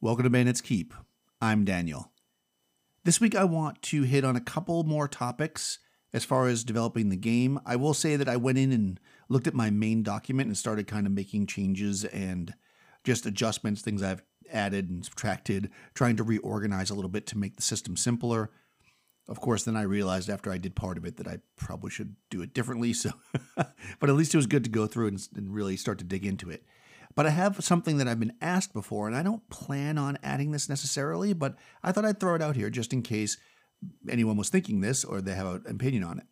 Welcome to Bandits Keep. I'm Daniel. This week I want to hit on a couple more topics as far as developing the game. I will say that I went in and looked at my main document and started kind of making changes and just adjustments, things I've added and subtracted, trying to reorganize a little bit to make the system simpler. Of course, then I realized after I did part of it that I probably should do it differently. So, but at least it was good to go through and, and really start to dig into it. But I have something that I've been asked before, and I don't plan on adding this necessarily, but I thought I'd throw it out here just in case anyone was thinking this or they have an opinion on it.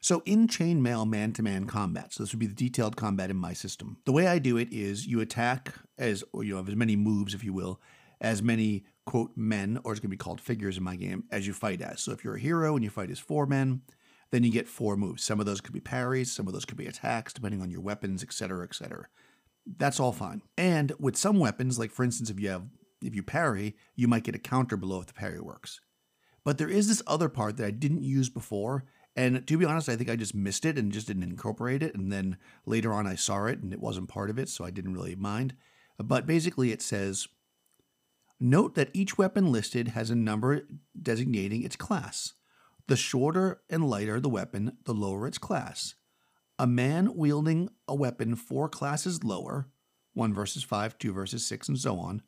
So, in chainmail man to man combat, so this would be the detailed combat in my system. The way I do it is you attack as, or you have as many moves, if you will, as many quote men, or it's going to be called figures in my game, as you fight as. So, if you're a hero and you fight as four men, then you get four moves. Some of those could be parries, some of those could be attacks, depending on your weapons, etc., etc that's all fine. And with some weapons, like for instance, if you have if you parry, you might get a counter blow if the parry works. But there is this other part that I didn't use before, and to be honest, I think I just missed it and just didn't incorporate it. And then later on, I saw it and it wasn't part of it, so I didn't really mind. But basically, it says Note that each weapon listed has a number designating its class. The shorter and lighter the weapon, the lower its class. A man wielding a weapon four classes lower, 1 versus 5, 2 versus 6, and so on,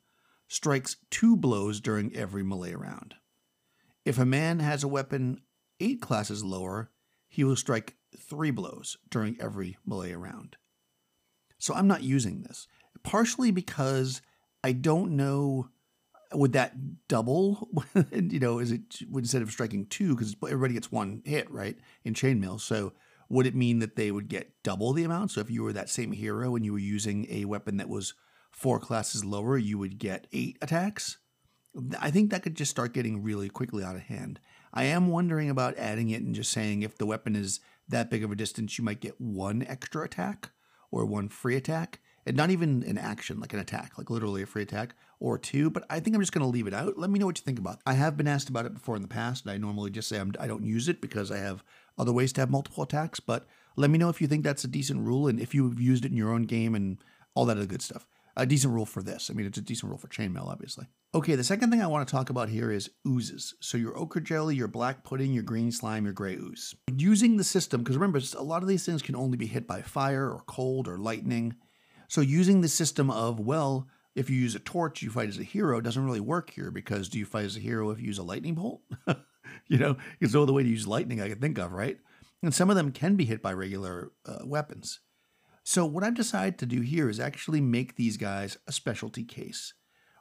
strikes two blows during every melee round. If a man has a weapon eight classes lower, he will strike three blows during every melee round. So I'm not using this, partially because I don't know would that double you know is it instead of striking two because everybody gets one hit right in chainmail so would it mean that they would get double the amount? So if you were that same hero and you were using a weapon that was four classes lower, you would get eight attacks? I think that could just start getting really quickly out of hand. I am wondering about adding it and just saying if the weapon is that big of a distance, you might get one extra attack or one free attack. And not even an action, like an attack, like literally a free attack or two. But I think I'm just going to leave it out. Let me know what you think about it. I have been asked about it before in the past, and I normally just say I'm, I do not use it because I have other ways to have multiple attacks, but let me know if you think that's a decent rule and if you've used it in your own game and all that other good stuff. A decent rule for this. I mean, it's a decent rule for chainmail, obviously. Okay, the second thing I want to talk about here is oozes. So your ochre jelly, your black pudding, your green slime, your gray ooze. Using the system, because remember, a lot of these things can only be hit by fire or cold or lightning. So using the system of, well, if you use a torch, you fight as a hero doesn't really work here because do you fight as a hero if you use a lightning bolt? you know, it's no the way to use lightning I can think of, right? And some of them can be hit by regular uh, weapons. So, what I've decided to do here is actually make these guys a specialty case,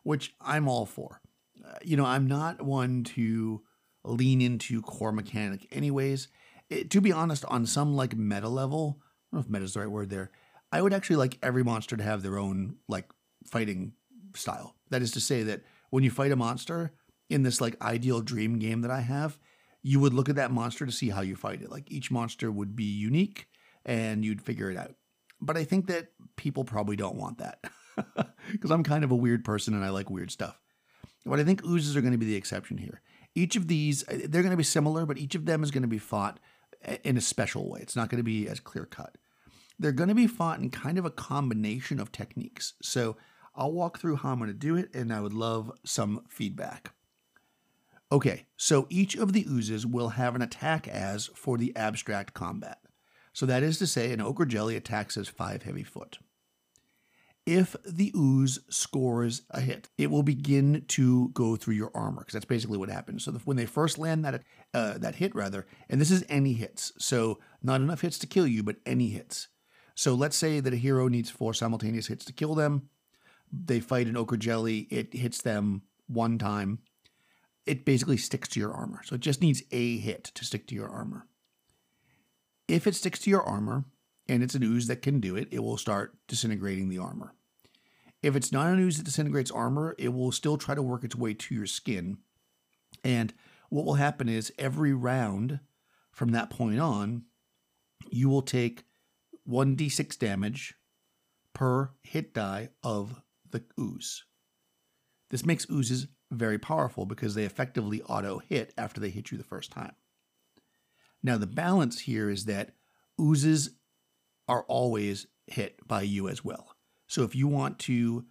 which I'm all for. Uh, you know, I'm not one to lean into core mechanic, anyways. It, to be honest, on some like meta level, I don't know if meta is the right word there, I would actually like every monster to have their own like fighting style. That is to say, that when you fight a monster, in this like ideal dream game that I have, you would look at that monster to see how you fight it. Like each monster would be unique and you'd figure it out. But I think that people probably don't want that because I'm kind of a weird person and I like weird stuff. But I think oozes are going to be the exception here. Each of these, uh, they're going to be similar, but each of them is going to be fought uh, in a special way. It's not going to be as clear cut. They're going to be fought in kind of a combination of techniques. So I'll walk through how I'm going to do it, and I would love some feedback. Okay, so each of the oozes will have an attack as for the abstract combat. So that is to say, an ochre jelly attacks as 5 heavy foot. If the ooze scores a hit, it will begin to go through your armor because that's basically what happens. So the, when they first land that uh, that hit, rather, and this is any hits, so not enough hits to kill you, but any hits. So let's say that a hero needs four simultaneous hits to kill them. They fight an ochre jelly, it hits them one time, it basically sticks to your armor. So it just needs a hit to stick to your armor. If it sticks to your armor and it's an ooze that can do it, it will start disintegrating the armor. If it's not an ooze that disintegrates armor, it will still try to work its way to your skin. And what will happen is every round from that point on, you will take 1d6 damage per hit die of the ooze. This makes oozes very powerful because they effectively auto hit after they hit you the first time. Now, the balance here is that oozes are always hit by you as well. So if you want to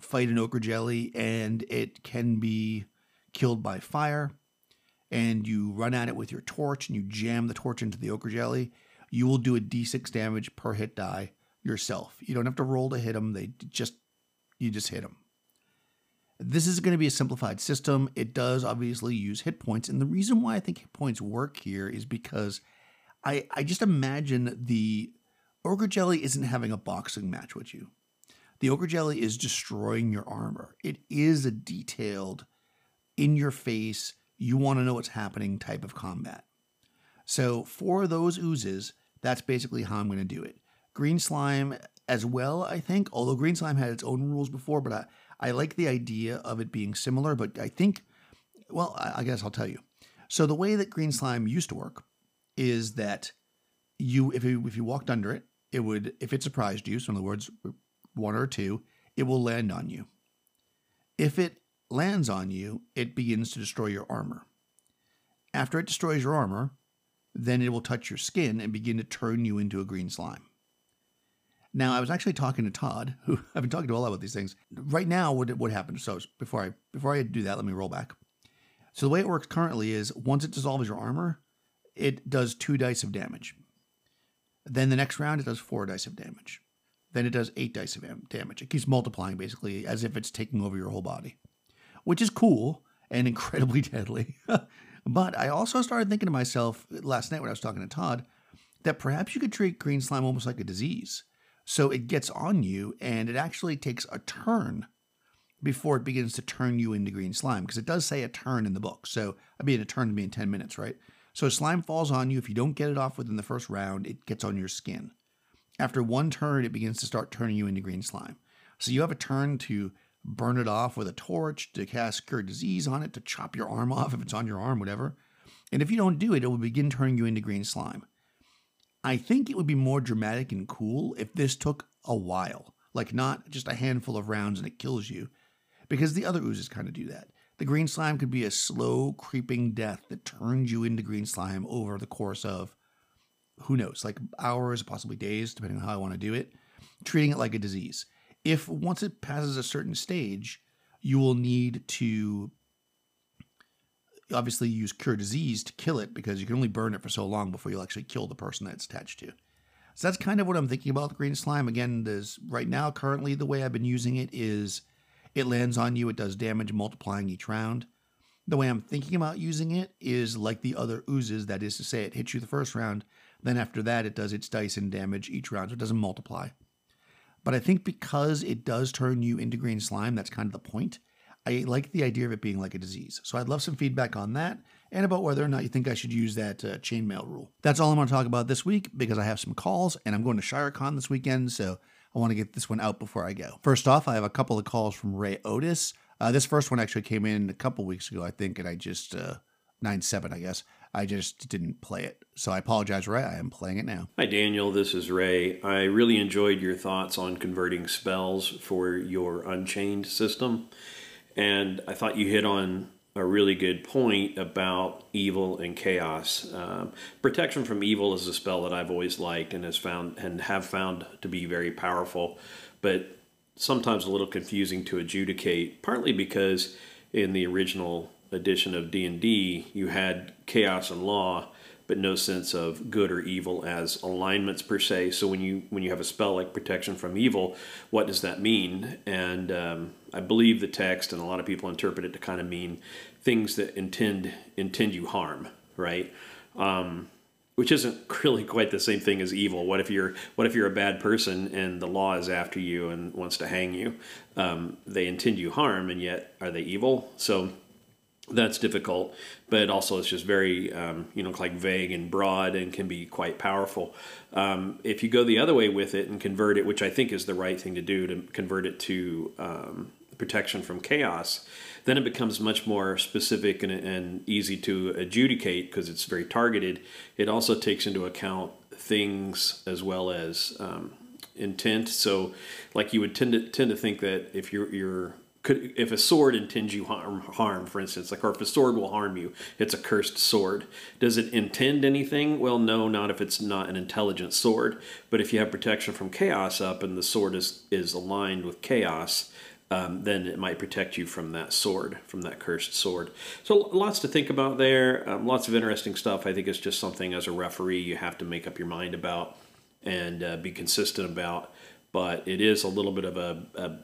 fight an ochre jelly and it can be killed by fire, and you run at it with your torch and you jam the torch into the ochre jelly, you will do a d6 damage per hit die yourself. You don't have to roll to hit them. They just you just hit them. This is going to be a simplified system. It does obviously use hit points, and the reason why I think hit points work here is because I I just imagine the ochre jelly isn't having a boxing match with you. The ochre jelly is destroying your armor. It is a detailed, in your face, you want to know what's happening type of combat. So for those oozes, that's basically how I'm going to do it. Green slime as well, I think, although green slime had its own rules before, but I, I like the idea of it being similar, but I think, well, I, guess I'll tell you. So the way that green slime used to work is that you, if you, if you walked under it, it would, if it surprised you, so in other words, one or two, it will land on you. If it lands on you, it begins to destroy your armor. After it destroys your armor, then it will touch your skin and begin to turn you into a green slime. Now, I was actually talking to Todd, who I've been talking to a lot about these things. Right now, what what happened? So before I before I do that, let me roll back. So the way it works currently is once it dissolves your armor, it does two dice of damage. Then the next round, it does four dice of damage. Then it does eight dice of damage. It keeps multiplying basically as if it's taking over your whole body, which is cool and incredibly deadly. but I also started thinking to myself last night when I was talking to Todd that perhaps you could treat green slime almost like a disease so it gets on you and it actually takes a turn before it begins to turn you into green slime because it does say a turn in the book. So I mean, a turn to in 10 minutes, right? So slime falls on you. If you don't get it off within the first round, it gets on your skin. After one turn, it begins to start turning you into green slime. So you have a turn to burn it off with a torch, to cast cure disease on it, to chop your arm off if it's on your arm, whatever. And if you don't do it, it will begin turning you into green slime. I think it would be more dramatic and cool if this took a while, like not just a handful of rounds and it kills you, because the other oozes kind of do that. The green slime could be a slow, creeping death that turns you into green slime over the course of, who knows, like hours, possibly days, depending on how I want to do it, treating it like a disease. If once it passes a certain stage, you will need to obviously you use cure disease to kill it because you can only burn it for so long before you'll actually kill the person that it's attached to. So that's kind of what I'm thinking about green slime. Again, there's right now, currently, the way I've been using it is it lands on you, it does damage multiplying each round. The way I'm thinking about using it is like the other oozes, that is to say, it hits you the first round, then after that, it does its dice and damage each round, so it doesn't multiply. But I think because it does turn you into green slime, that's kind of the point. I like the idea of it being like a disease. So I'd love some feedback on that and about whether or not you think I should use that uh, chainmail rule. That's all I'm going to talk about this week because I have some calls and I'm going to ShireCon this weekend. So I want to get this one out before I go. First off, I have a couple of calls from Ray Otus. Uh, this first one actually came in a couple weeks ago, I think, and I just, uh, 9 7, I guess. I just didn't play it. So I apologize, Ray. I am playing it now. Hi, Daniel. This is Ray. I really enjoyed your thoughts on converting spells for your Unchained system. And I thought you hit on a really good point about evil and chaos. Um, protection from evil is a spell that I've always liked and has found and have found to be very powerful, but sometimes a little confusing to adjudicate. Partly because in the original edition of D and D, you had chaos and law, but no sense of good or evil as alignments per se. So when you when you have a spell like protection from evil, what does that mean? And um, I believe the text, and a lot of people interpret it to kind of mean things that intend intend you harm, right? Um, which isn't really quite the same thing as evil. What if you're what if you're a bad person and the law is after you and wants to hang you? Um, they intend you harm, and yet are they evil? So that's difficult, but also it's just very, um, you know, like vague and broad and can be quite powerful. Um, if you go the other way with it and convert it, which I think is the right thing to do, to convert it to um, protection from chaos, then it becomes much more specific and, and easy to adjudicate because it's very targeted. It also takes into account things as well as um, intent. So, like you would tend to tend to think that if you're you're could if a sword intends you harm, harm, for instance, like or if a sword will harm you, it's a cursed sword. Does it intend anything? Well, no, not if it's not an intelligent sword. But if you have protection from chaos up and the sword is is aligned with chaos, um, then it might protect you from that sword, from that cursed sword. So lots to think about there. Um, lots of interesting stuff. I think it's just something as a referee you have to make up your mind about and uh, be consistent about. But it is a little bit of a, a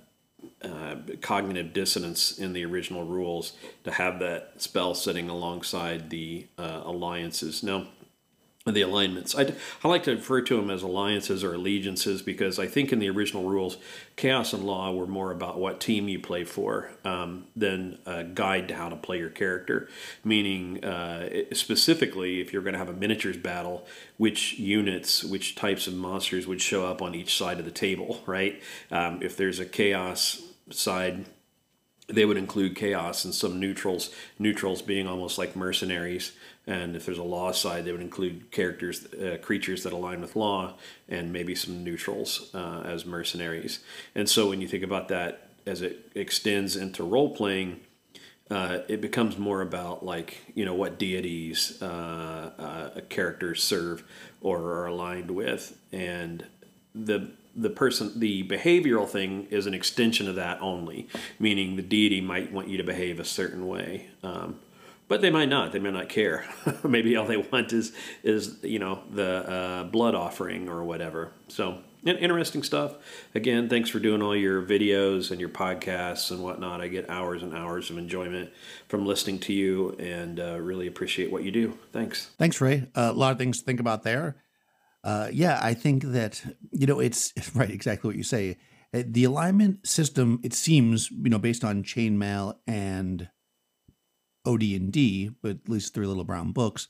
uh, cognitive dissonance in the original rules to have that spell sitting alongside the uh, alliances. Now, the alignments. I, I like to refer to them as alliances or allegiances because I think in the original rules, chaos and law were more about what team you play for um, than a guide to how to play your character. Meaning, uh, specifically, if you're going to have a miniatures battle, which units, which types of monsters would show up on each side of the table, right? Um, if there's a chaos side, they would include chaos and some neutrals, neutrals being almost like mercenaries and if there's a law side, they would include characters, uh, creatures that align with law, and maybe some neutrals uh, as mercenaries. And so when you think about that as it extends into role playing, uh, it becomes more about like you know what deities uh, uh, characters serve or are aligned with, and the the person the behavioral thing is an extension of that only, meaning the deity might want you to behave a certain way. Um, but they might not. They may not care. Maybe all they want is is you know the uh, blood offering or whatever. So interesting stuff. Again, thanks for doing all your videos and your podcasts and whatnot. I get hours and hours of enjoyment from listening to you, and uh, really appreciate what you do. Thanks. Thanks, Ray. Uh, a lot of things to think about there. Uh, yeah, I think that you know it's right exactly what you say. Uh, the alignment system, it seems, you know, based on chainmail and OD&D, but at least three little brown books,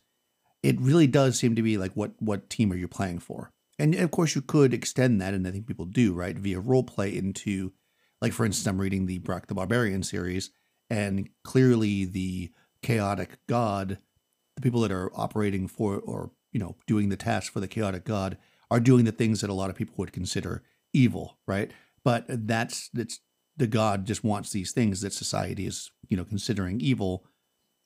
it really does seem to be like what what team are you playing for? And of course you could extend that, and I think people do, right, via role play into like for instance, I'm reading the Brak the Barbarian series, and clearly the chaotic god, the people that are operating for or you know doing the tasks for the chaotic god are doing the things that a lot of people would consider evil, right? But that's that's the god just wants these things that society is you know considering evil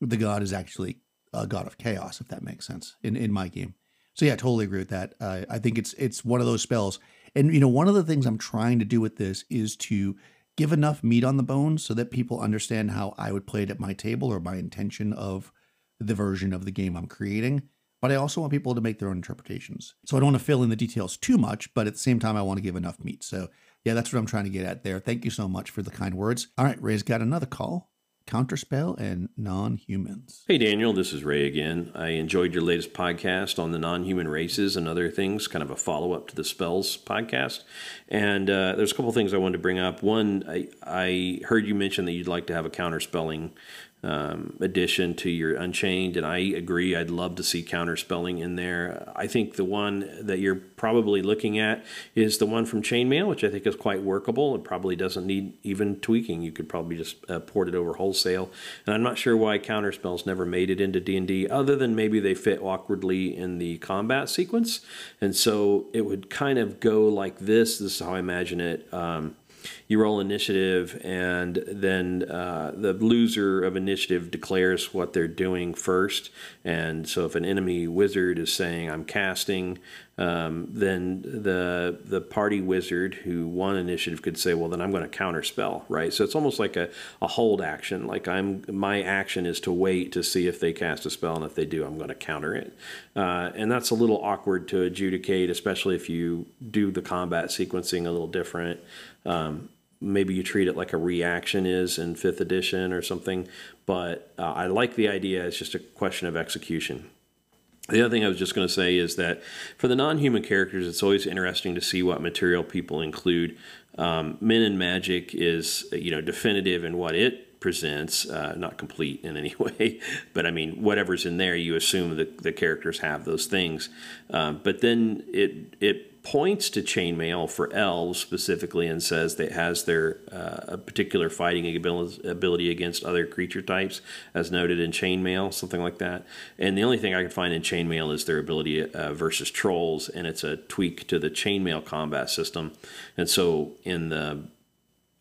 the god is actually a god of chaos, if that makes sense in in my game. So yeah, totally agree with that. Uh, I think it's it's one of those spells, and you know one of the things I'm trying to do with this is to give enough meat on the bones so that people understand how I would play it at my table or my intention of the version of the game I'm creating. But I also want people to make their own interpretations. So I don't want to fill in the details too much, but at the same time, I want to give enough meat. So yeah, that's what I'm trying to get at there. Thank you so much for the kind words. All right, Ray's got another call. Counterspell and non humans. Hey, Daniel, this is Ray again. I enjoyed your latest podcast on the non human races and other things, kind of a follow up to the Spells podcast. And uh, there's a couple things I wanted to bring up. One, I, I heard you mention that you'd like to have a counterspelling um, addition to your Unchained, and I agree. I'd love to see counterspelling in there. I think the one that you're probably looking at is the one from Chainmail, which I think is quite workable. It probably doesn't need even tweaking. You could probably just uh, port it over wholesale. And I'm not sure why counterspells never made it into D&D, other than maybe they fit awkwardly in the combat sequence. And so it would kind of go like this. This is how I imagine it. Um, you roll initiative, and then uh, the loser of initiative declares what they're doing first. And so, if an enemy wizard is saying, "I'm casting," um, then the the party wizard who won initiative could say, "Well, then I'm going to counterspell." Right. So it's almost like a, a hold action. Like I'm my action is to wait to see if they cast a spell, and if they do, I'm going to counter it. Uh, and that's a little awkward to adjudicate, especially if you do the combat sequencing a little different. Um, maybe you treat it like a reaction is in fifth edition or something. But uh, I like the idea. It's just a question of execution. The other thing I was just going to say is that for the non human characters, it's always interesting to see what material people include. Um, Men and Magic is, you know, definitive in what it presents, uh, not complete in any way, but I mean, whatever's in there, you assume that the characters have those things. Um, but then it it points to chainmail for elves specifically and says that has their uh, a particular fighting ability against other creature types, as noted in chainmail, something like that. And the only thing I can find in chainmail is their ability uh, versus trolls, and it's a tweak to the chainmail combat system. And so in the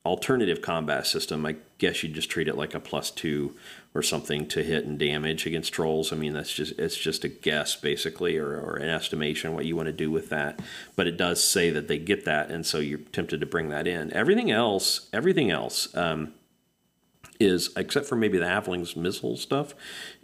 alternative combat system, I guess you'd just treat it like a plus two or something to hit and damage against trolls. I mean, that's just it's just a guess basically, or, or an estimation what you want to do with that. But it does say that they get that, and so you're tempted to bring that in. Everything else, everything else. Um, is except for maybe the halfling's missile stuff,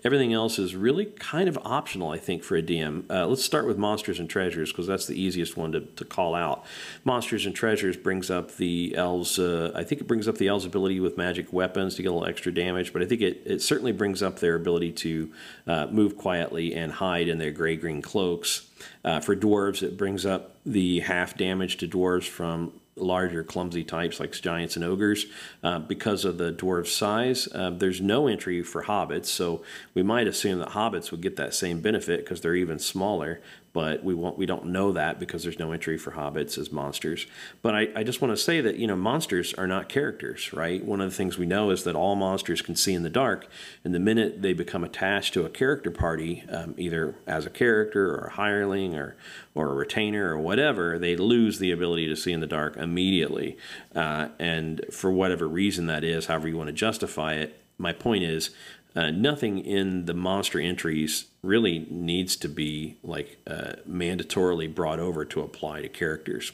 everything else is really kind of optional, I think, for a DM. Uh, let's start with Monsters and Treasures because that's the easiest one to, to call out. Monsters and Treasures brings up the elves. Uh, I think it brings up the elves' ability with magic weapons to get a little extra damage, but I think it, it certainly brings up their ability to uh, move quietly and hide in their gray green cloaks. Uh, for dwarves, it brings up the half damage to dwarves from larger, clumsy types like giants and ogres. Uh, because of the dwarf size, uh, there's no entry for hobbits, so we might assume that hobbits would get that same benefit because they're even smaller but we won't we don't know that because there's no entry for hobbits as monsters. But I, I just want to say that you know monsters are not characters right? One of the things we know is that all monsters can see in the dark and the minute they become attached to a character party um, either as a character or a hireling or or a retainer or whatever they lose the ability to see in the dark immediately. Uh, and for whatever reason that is however you want to justify it my point is uh, nothing in the monster entries really needs to be like uh, mandatorily brought over to apply to characters.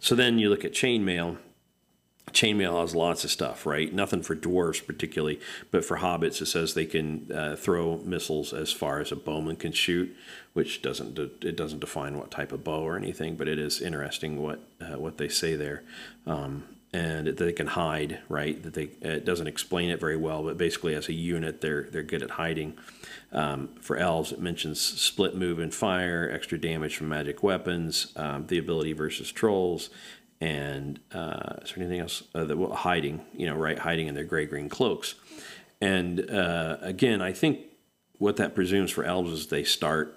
So then you look at chainmail. Chainmail has lots of stuff, right? Nothing for dwarves particularly, but for hobbits, it says they can uh, throw missiles as far as a bowman can shoot, which doesn't it doesn't define what type of bow or anything, but it is interesting what uh, what they say there. Um, and that they can hide, right? That they it doesn't explain it very well, but basically as a unit, they're they're good at hiding. Um, for elves, it mentions split move and fire, extra damage from magic weapons, um, the ability versus trolls, and uh, is there anything else? Uh, the, well, hiding, you know, right? Hiding in their gray green cloaks. And uh, again, I think what that presumes for elves is they start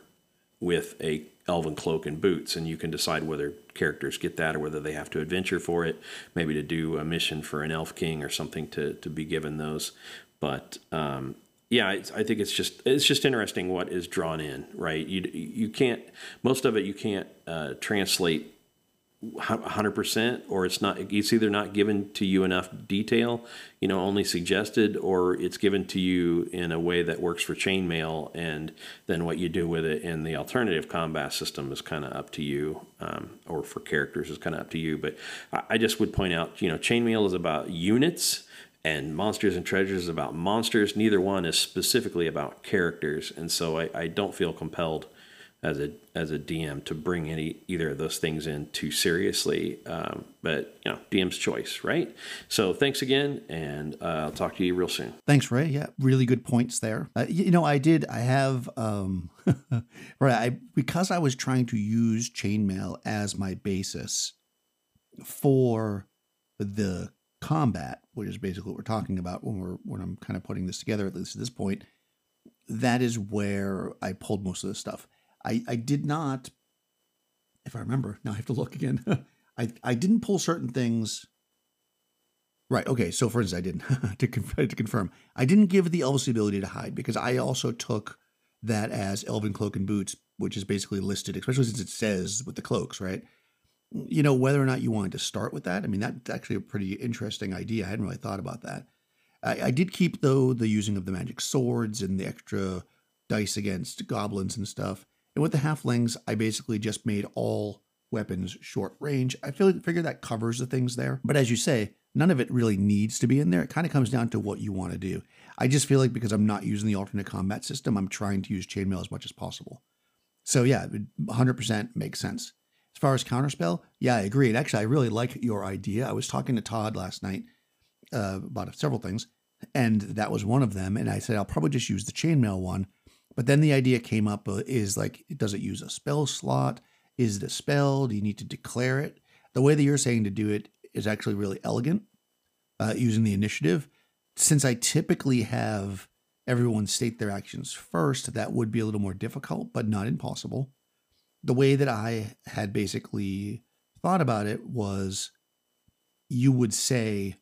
with a elven cloak and boots, and you can decide whether characters get that or whether they have to adventure for it, maybe to do a mission for an elf king or something to to be given those. But um, yeah, I think it's just it's just interesting what is drawn in, right? You you can't most of it you can't uh, translate 100% or it's not it's either not given to you enough detail you know only suggested or it's given to you in a way that works for chainmail and then what you do with it in the alternative combat system is kind of up to you um, or for characters is kind of up to you. But I, I just would point out you know chainmail is about units and monsters and treasures is about monsters. Neither one is specifically about characters and so I, I don't feel compelled as a as a DM to bring any either of those things in too seriously. Um, but you know, DM's choice, right? So thanks again, and uh, I'll talk to you real soon. Thanks, Ray. Yeah, really good points there. Uh, you know, I did. I have um, right. I because I was trying to use chainmail as my basis for the combat, which is basically what we're talking about when we're when I'm kind of putting this together. At least at this point, that is where I pulled most of the stuff I, I did not, if I remember, now I have to look again. I, I didn't pull certain things. Right. Okay. So, for instance, I didn't to, to confirm. I didn't give the elves the ability to hide because I also took that as Elven cloak and boots, which is basically listed, especially since it says with the cloaks, right? You know whether or not you wanted to start with that. I mean, that's actually a pretty interesting idea. I hadn't really thought about that. I, I did keep though the using of the magic swords and the extra dice against goblins and stuff. And with the halflings, I basically just made all weapons short range. I feel figure that covers the things there. But as you say, none of it really needs to be in there. It kind of comes down to what you want to do. I just feel like because I'm not using the alternate combat system, I'm trying to use chainmail as much as possible. So yeah, 100% makes sense. As far as counterspell, yeah, I agree. And actually, I really like your idea. I was talking to Todd last night uh, about several things, and that was one of them. And I said I'll probably just use the chainmail one but then the idea came up uh, is like, does it use a spell slot? Is it a spell? Do you need to declare it? The way that you're saying to do it is actually really elegant uh, using the initiative. Since I typically have everyone state their actions first, that would be a little more difficult, but not impossible. The way that I had basically thought about it was you would say,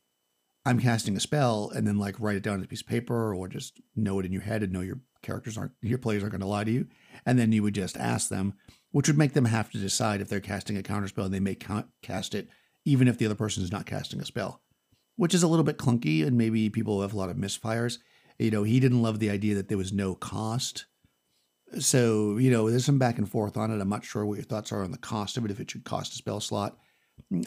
I'm casting a spell, and then like write it down on a piece of paper or just know it in your head and know your characters aren't your players aren't going to lie to you, and then you would just ask them, which would make them have to decide if they're casting a counterspell. And they may ca- cast it even if the other person is not casting a spell. which is a little bit clunky, and maybe people have a lot of misfires. You know, he didn't love the idea that there was no cost. So, you know, there's some back and forth on it. I'm not sure what your thoughts are on the cost of it, if it should cost a spell slot.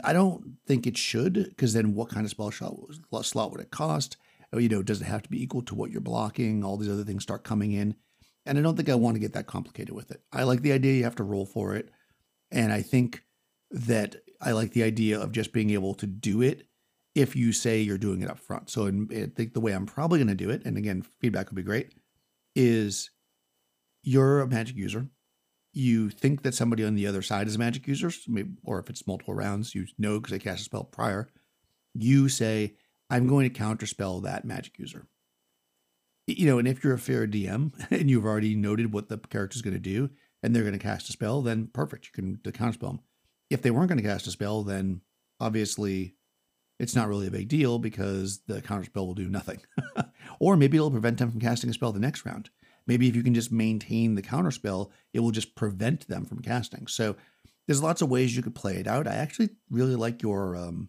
I don't think it should, because then what kind of spell slot would it cost? Oh, you know, does it have to be equal to what you're blocking? All these other things start coming in. And I don't think I want to get that complicated with it. I like the idea you have to roll for it. And I think that I like the idea of just being able to do it if you say you're doing it up front. So in, I think the way I'm probably going to do it, and again, feedback would be great, is you're a magic user. You think that somebody on the other side is a magic user, or if it's multiple rounds, you know because they cast a spell prior. You say, I'm going to counterspell that magic user. You know, and if you're a fair DM and you've already noted what the character's going to do and they're going to cast a spell, then perfect. You can counterspell them. If they weren't going to cast a spell, then obviously it's not really a big deal because the counterspell will do nothing. or maybe it'll prevent them from casting a spell the next round. Maybe if you can just maintain the counterspell, it will just prevent them from casting. So there's lots of ways you could play it out. I actually really like your um,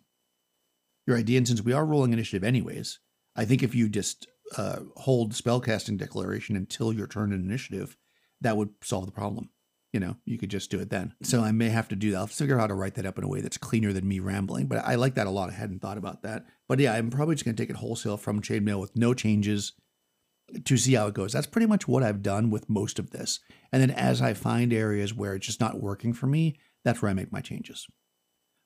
your idea, and since we are rolling initiative anyways, I think if you just uh, hold spellcasting declaration until your turn in initiative, that would solve the problem you know, you could just do it then. So I may have to do that. I'll figure out how to write that up in a way that's cleaner than me rambling. But I like that a lot. I hadn't thought about that. But yeah, I'm probably just going to take it wholesale from chainmail with no changes to see how it goes. That's pretty much what I've done with most of this. And then as I find areas where it's just not working for me, that's where I make my changes.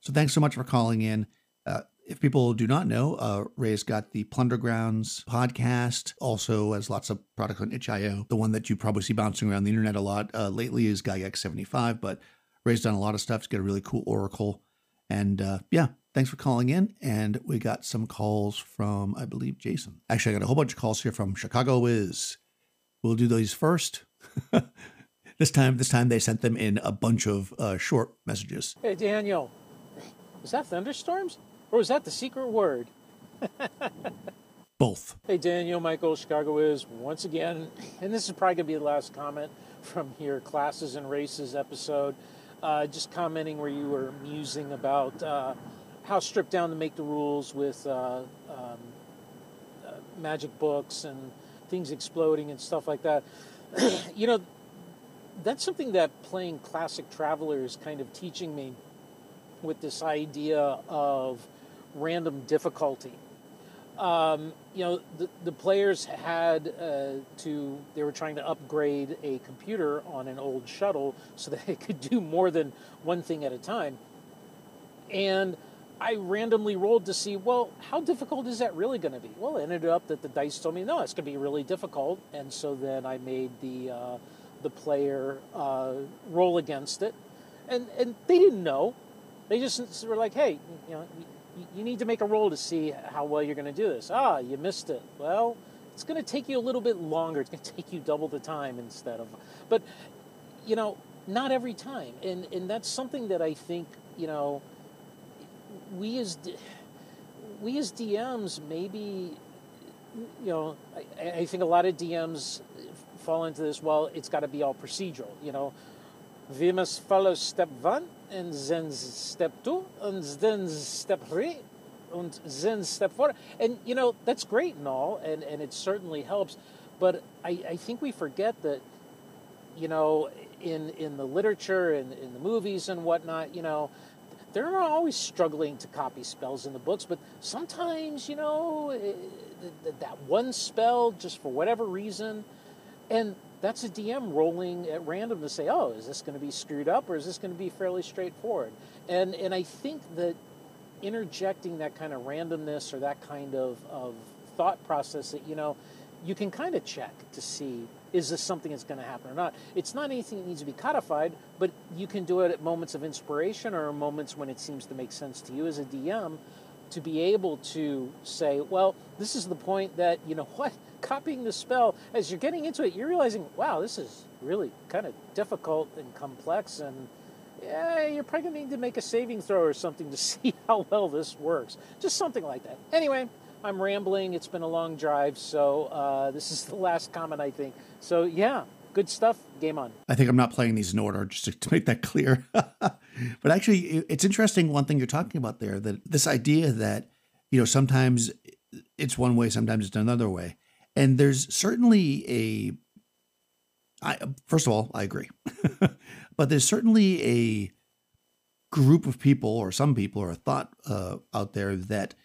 So thanks so much for calling in. Uh, if people do not know, uh, Ray's got the Plundergrounds podcast, also has lots of products on itch.io. The one that you probably see bouncing around the internet a lot uh, lately is Gygax75, but Ray's done a lot of stuff. He's got a really cool Oracle. And uh, yeah, thanks for calling in. And we got some calls from, I believe, Jason. Actually, I got a whole bunch of calls here from Chicago Wiz. We'll do those first. this time, this time they sent them in a bunch of uh, short messages. Hey, Daniel, is that thunderstorms? Or was that the secret word? Both. Hey, Daniel, Michael, Chicago Wiz once again, and this is probably going to be the last comment from your classes and races episode. Uh, just commenting where you were musing about uh, how stripped down to make the rules with uh, um, uh, magic books and things exploding and stuff like that. you know, that's something that playing Classic Traveller is kind of teaching me with this idea of random difficulty. Um, you know, the, the players had uh, to, they were trying to upgrade a computer on an old shuttle so that it could do more than one thing at a time. And I randomly rolled to see, well, how difficult is that really going to be? Well, it ended up that the dice told me, no, it's going to be really difficult. And so then I made the, uh, the player uh, roll against it. And, and they didn't know. They just were like, hey, you know, you need to make a roll to see how well you're going to do this. Ah, you missed it. Well, it's going to take you a little bit longer. It's going to take you double the time instead of. But, you know, not every time. And, and that's something that I think, you know, we as, we as DMs maybe, you know, I, I think a lot of DMs fall into this, well, it's got to be all procedural, you know. We must follow step one and then step two, and then step three, and then step four. And you know that's great and all, and and it certainly helps. But I, I think we forget that, you know, in in the literature and in the movies and whatnot, you know, they're always struggling to copy spells in the books, but sometimes, you know, it, eh, that one spell, just for whatever reason, and that's a DM rolling at random to say, oh, is this going to be screwed up or is this going to be fairly straightforward? And and I think that interjecting that kind of randomness or that kind of, of thought process that, you know, you can kind of check to see is this something that's going to happen or not. It's not anything that needs to be codified, but you can do it at moments of inspiration or moments when it seems to make sense to you as a DM to be able to say, well, this is the point that, you know what, copying the spell, as you're getting into it, you're realizing, wow, this is really kind of difficult and complex, and yeah, you're probably going to need to make a saving throw or something to see how well this works. Just something like that. Anyway, I'm rambling. It's been a long drive, so uh, this is the last comment, I think. So, yeah, good stuff. Game on. I think I'm not playing these in order, just to, to make that clear. but actually, it's interesting one thing you're talking about there that this idea that you know, sometimes it's one way, sometimes it's another way. And there's certainly a I first of all, I agree. but there's certainly a group of people or some people or a thought uh, out there that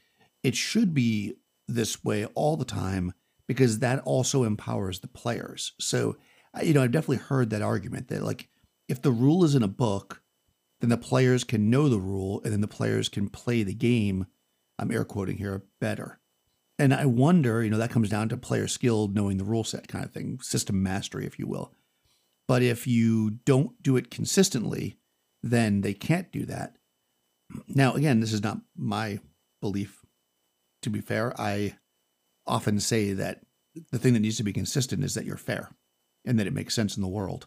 it should be this way all the time because that also empowers the players. So, you know, I've definitely heard that argument that like if the rule is in a book, then the players can know the rule and then the players can play the game. I'm air quoting here better. And I wonder, you know, that comes down to player skill, knowing the rule set kind of thing, system mastery, if you will. But if you don't do it consistently, then they can't do that. Now, again, this is not my belief. To be fair, I often say that the thing that needs to be consistent is that you're fair and that it makes sense in the world.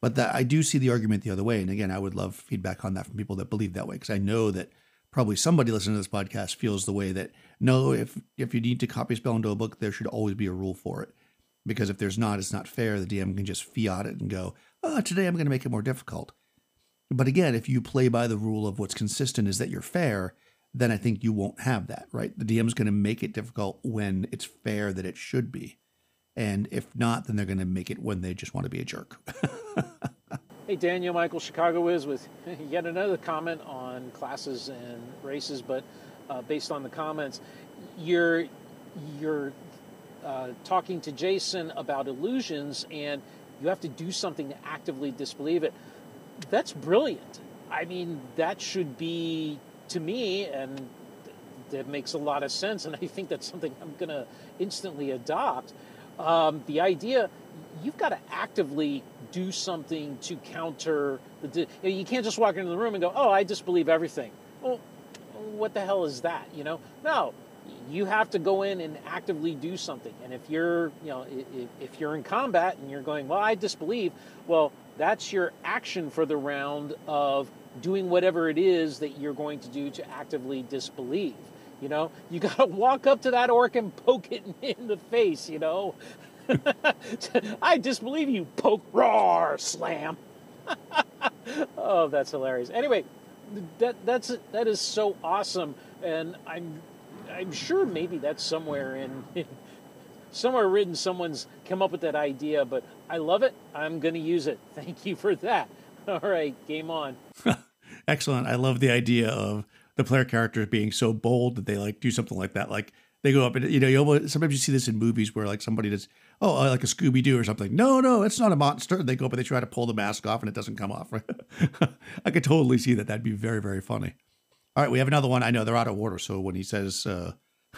But that I do see the argument the other way. And again, I would love feedback on that from people that believe that way because I know that probably somebody listening to this podcast feels the way that no, if if you need to copy spell into a book, there should always be a rule for it. Because if there's not, it's not fair. The DM can just fiat it and go, oh, today I'm going to make it more difficult. But again, if you play by the rule of what's consistent is that you're fair, then I think you won't have that, right? The DM's going to make it difficult when it's fair that it should be. And if not, then they're going to make it when they just want to be a jerk. hey, Daniel, Michael Chicago Wiz with yet another comment on classes and races, but uh, based on the comments, you're you're uh, talking to Jason about illusions, and you have to do something to actively disbelieve it that's brilliant. I mean, that should be to me, and that makes a lot of sense. And I think that's something I'm going to instantly adopt. Um, the idea you've got to actively do something to counter the. You can't just walk into the room and go, "Oh, I disbelieve everything." Well, what the hell is that? You know? No, you have to go in and actively do something. And if you're, you know, if, if you're in combat and you're going, "Well, I disbelieve," well, that's your action for the round of doing whatever it is that you're going to do to actively disbelieve. You know, you got to walk up to that orc and poke it in the face, you know. I disbelieve you, poke, roar, slam. oh, that's hilarious. Anyway, that that's that is so awesome, and I'm I'm sure maybe that's somewhere in, in somewhere written someone's come up with that idea, but I love it. I'm going to use it. Thank you for that. All right, game on. Excellent. I love the idea of the player characters being so bold that they like do something like that. Like they go up and you know, you almost, sometimes you see this in movies where like somebody does, oh, like a Scooby Doo or something. No, no, it's not a monster. They go up and they try to pull the mask off and it doesn't come off. I could totally see that. That'd be very, very funny. All right, we have another one. I know they're out of order, so when he says uh,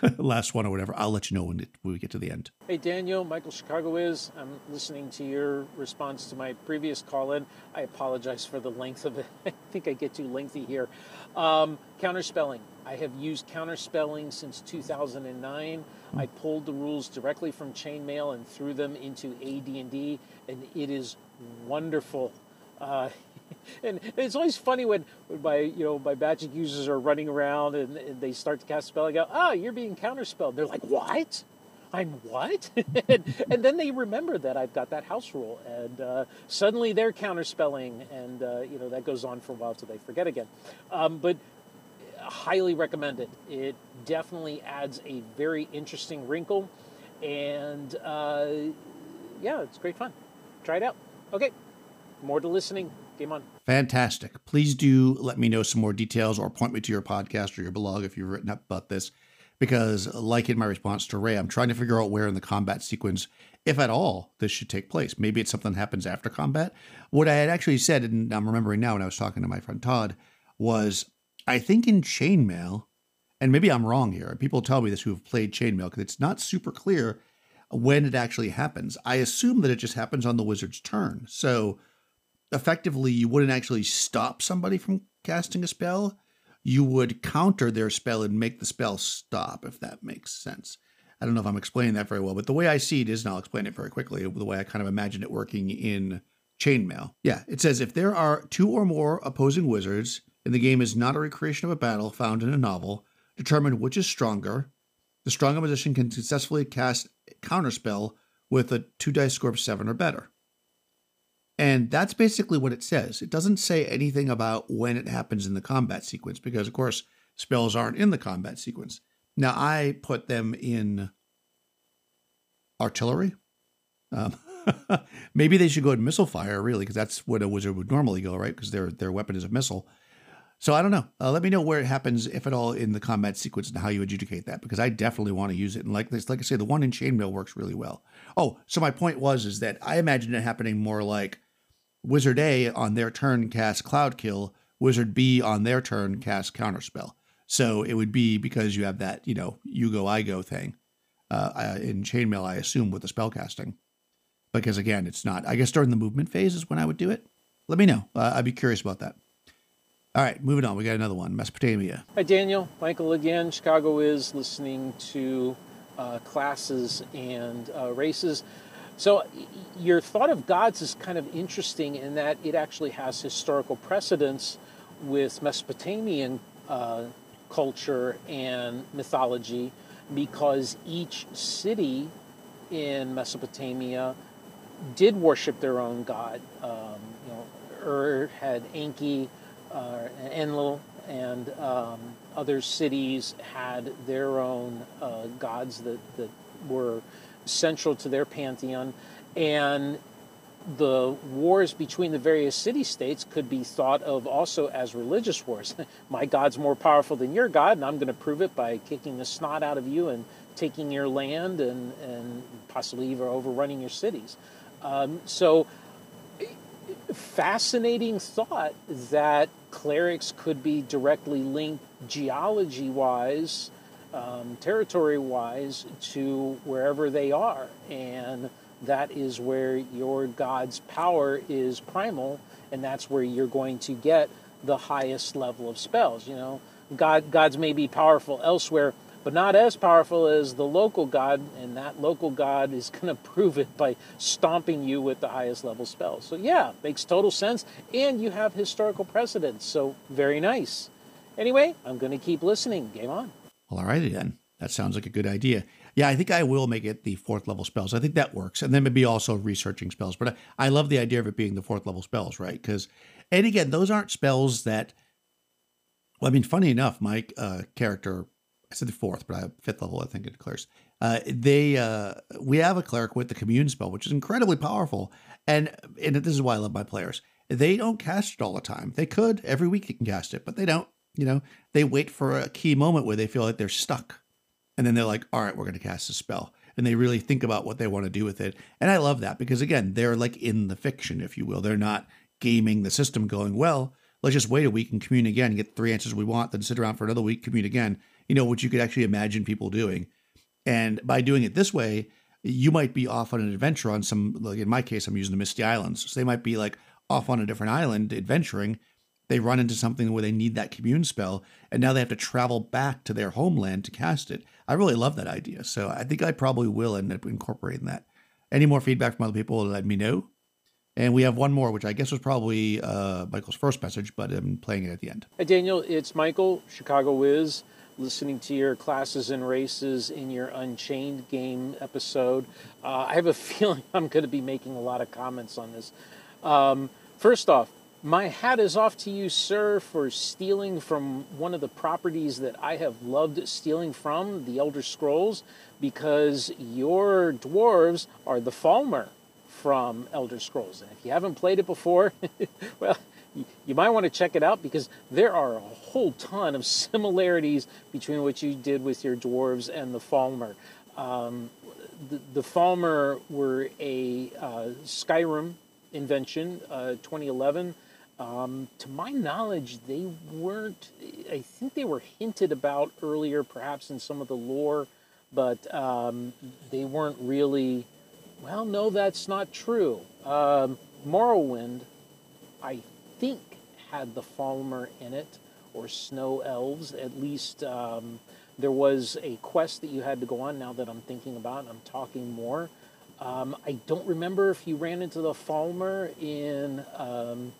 last one or whatever. I'll let you know when, it, when we get to the end. Hey, Daniel, Michael Chicago Wiz. I'm listening to your response to my previous call in. I apologize for the length of it. I think I get too lengthy here. Um, counterspelling. I have used counterspelling since 2009. I pulled the rules directly from chainmail and threw them into AD&D, and it is wonderful. Uh, and it's always funny when, when my you know my magic users are running around and, and they start to cast a spell. I go, "Oh, you're being counterspelled." They're like, "What? I'm what?" and, and, then they remember that I've got that house rule, and uh, suddenly they're counterspelling, and uh, you know that goes on for a while till they forget again. Um, but highly recommend it. It definitely adds a very interesting wrinkle, and uh, yeah, it's great fun. Try it out. Okay, more to listening. Game on. Fantastic. Please do let me know some more details or point me to your podcast or your blog if you've written up about this. Because, like in my response to Ray, I'm trying to figure out where in the combat sequence, if at all, this should take place. Maybe it's something that happens after combat. What I had actually said, and I'm remembering now when I was talking to my friend Todd, was I think in Chainmail, and maybe I'm wrong here, people tell me this who have played Chainmail, because it's not super clear when it actually happens. I assume that it just happens on the wizard's turn. So effectively you wouldn't actually stop somebody from casting a spell. You would counter their spell and make the spell stop, if that makes sense. I don't know if I'm explaining that very well, but the way I see it is, and I'll explain it very quickly, the way I kind of imagine it working in Chainmail. Yeah, it says if there are two or more opposing wizards, and the game is not a recreation of a battle found in a novel, determine which is stronger. The stronger magician can successfully cast counterspell with a two dice score of seven or better. And that's basically what it says. It doesn't say anything about when it happens in the combat sequence because, of course, spells aren't in the combat sequence. Now I put them in artillery. Um, maybe they should go in missile fire, really, because that's what a wizard would normally go, right? Because their their weapon is a missile. So I don't know. Uh, let me know where it happens, if at all, in the combat sequence and how you adjudicate that, because I definitely want to use it. And like this, like I say, the one in chainmail works really well. Oh, so my point was is that I imagine it happening more like Wizard A on their turn cast Cloud Kill, Wizard B on their turn cast Counterspell. So it would be because you have that, you know, you go, I go thing uh, in chainmail, I assume, with the spell casting. Because again, it's not. I guess during the movement phase is when I would do it. Let me know. Uh, I'd be curious about that. All right, moving on. We got another one Mesopotamia. Hi, Daniel. Michael again. Chicago Wiz listening to uh, classes and uh, races. So, your thought of gods is kind of interesting in that it actually has historical precedence with Mesopotamian uh, culture and mythology because each city in Mesopotamia did worship their own god. Um, you know, Ur had Enki, uh, Enlil, and um, other cities had their own uh, gods that, that were central to their pantheon. And the wars between the various city states could be thought of also as religious wars. My God's more powerful than your God, and I'm going to prove it by kicking the snot out of you and taking your land and, and possibly even overrunning your cities. Um, so, fascinating thought that clerics could be directly linked geology wise, um, territory wise, to wherever they are. And that is where your God's power is primal, and that's where you're going to get the highest level of spells. You know, God, God's may be powerful elsewhere, but not as powerful as the local God, and that local God is going to prove it by stomping you with the highest level spells. So, yeah, makes total sense, and you have historical precedence, so very nice. Anyway, I'm going to keep listening. Game on. Well, alrighty then. That sounds like a good idea. Yeah, I think I will make it the fourth level spells. I think that works. And then maybe also researching spells. But I, I love the idea of it being the fourth level spells, right? Because, and again, those aren't spells that, well, I mean, funny enough, my uh, character I said the fourth, but I fifth level, I think it declares. Uh, they uh, we have a cleric with the commune spell, which is incredibly powerful, and and this is why I love my players. They don't cast it all the time. They could every week. You can cast it, but they don't. You know, they wait for a key moment where they feel like they're stuck, and then they're like, "All right, we're going to cast a spell," and they really think about what they want to do with it. And I love that because again, they're like in the fiction, if you will. They're not gaming the system, going, "Well, let's just wait a week and commune again, get three answers we want, then sit around for another week, commune again." you know, which you could actually imagine people doing. And by doing it this way, you might be off on an adventure on some, like in my case, I'm using the Misty Islands. So they might be like off on a different island adventuring. They run into something where they need that commune spell, and now they have to travel back to their homeland to cast it. I really love that idea. So I think I probably will end up incorporating that. Any more feedback from other people, let me know. And we have one more, which I guess was probably uh, Michael's first message, but I'm playing it at the end. Hi, Daniel. It's Michael, Chicago Wiz listening to your classes and races in your Unchained game episode. Uh, I have a feeling I'm going to be making a lot of comments on this. Um, first off, my hat is off to you, sir, for stealing from one of the properties that I have loved stealing from, the Elder Scrolls, because your dwarves are the Falmer from Elder Scrolls. And if you haven't played it before, well, you might want to check it out because there are a whole ton of similarities between what you did with your dwarves and the Falmer. Um, the, the Falmer were a uh, Skyrim invention, uh, 2011. Um, to my knowledge, they weren't, I think they were hinted about earlier, perhaps in some of the lore, but um, they weren't really, well, no, that's not true. Um, Morrowind, I think had the Falmer in it, or Snow Elves. At least um, there was a quest that you had to go on. Now that I'm thinking about, I'm talking more. Um, I don't remember if you ran into the Falmer in um,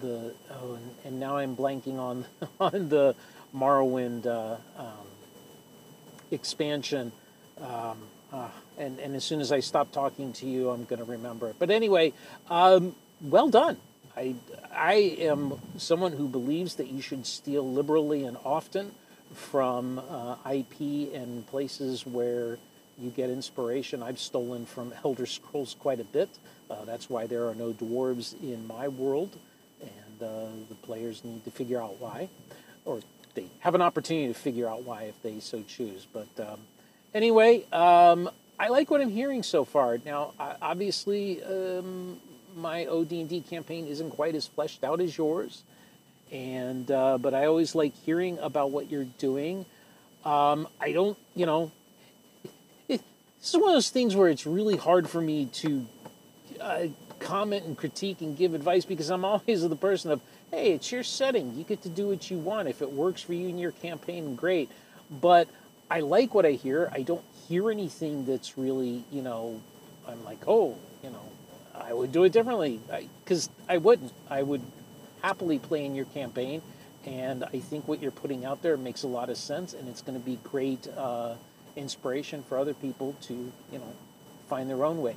the oh, and, and, now I'm blanking on on the Morrowind uh, um, expansion. Um, uh, and, and as soon as I stop talking to you, I'm going to remember it. But anyway, um, well done. I, I am someone who believes that you should steal liberally and often from uh, IP and places where you get inspiration. I've stolen from Elder Scrolls quite a bit. Uh, that's why there are no dwarves in my world, uh, the players need to figure out why, or they have an opportunity to figure out why if they so choose. But um, anyway, um, I like what I'm hearing so far. Now, obviously, um, my OD&D campaign isn't quite as fleshed out as yours, and uh, but I always like hearing about what you're doing. Um, I don't, you know, it, this is one of those things where it's really hard for me to uh, comment and critique and give advice because I'm always the person of, hey, it's your setting. You get to do what you want. If it works for you in your campaign, great. But I like what I hear. I don't hear anything that's really, you know, I'm like, oh, you know, I would do it differently because I, I, wouldn't. I would happily play in your campaign, and I think what you're putting out there makes a lot of sense, and it's going to be great uh, inspiration for other people to, you know, find their own way.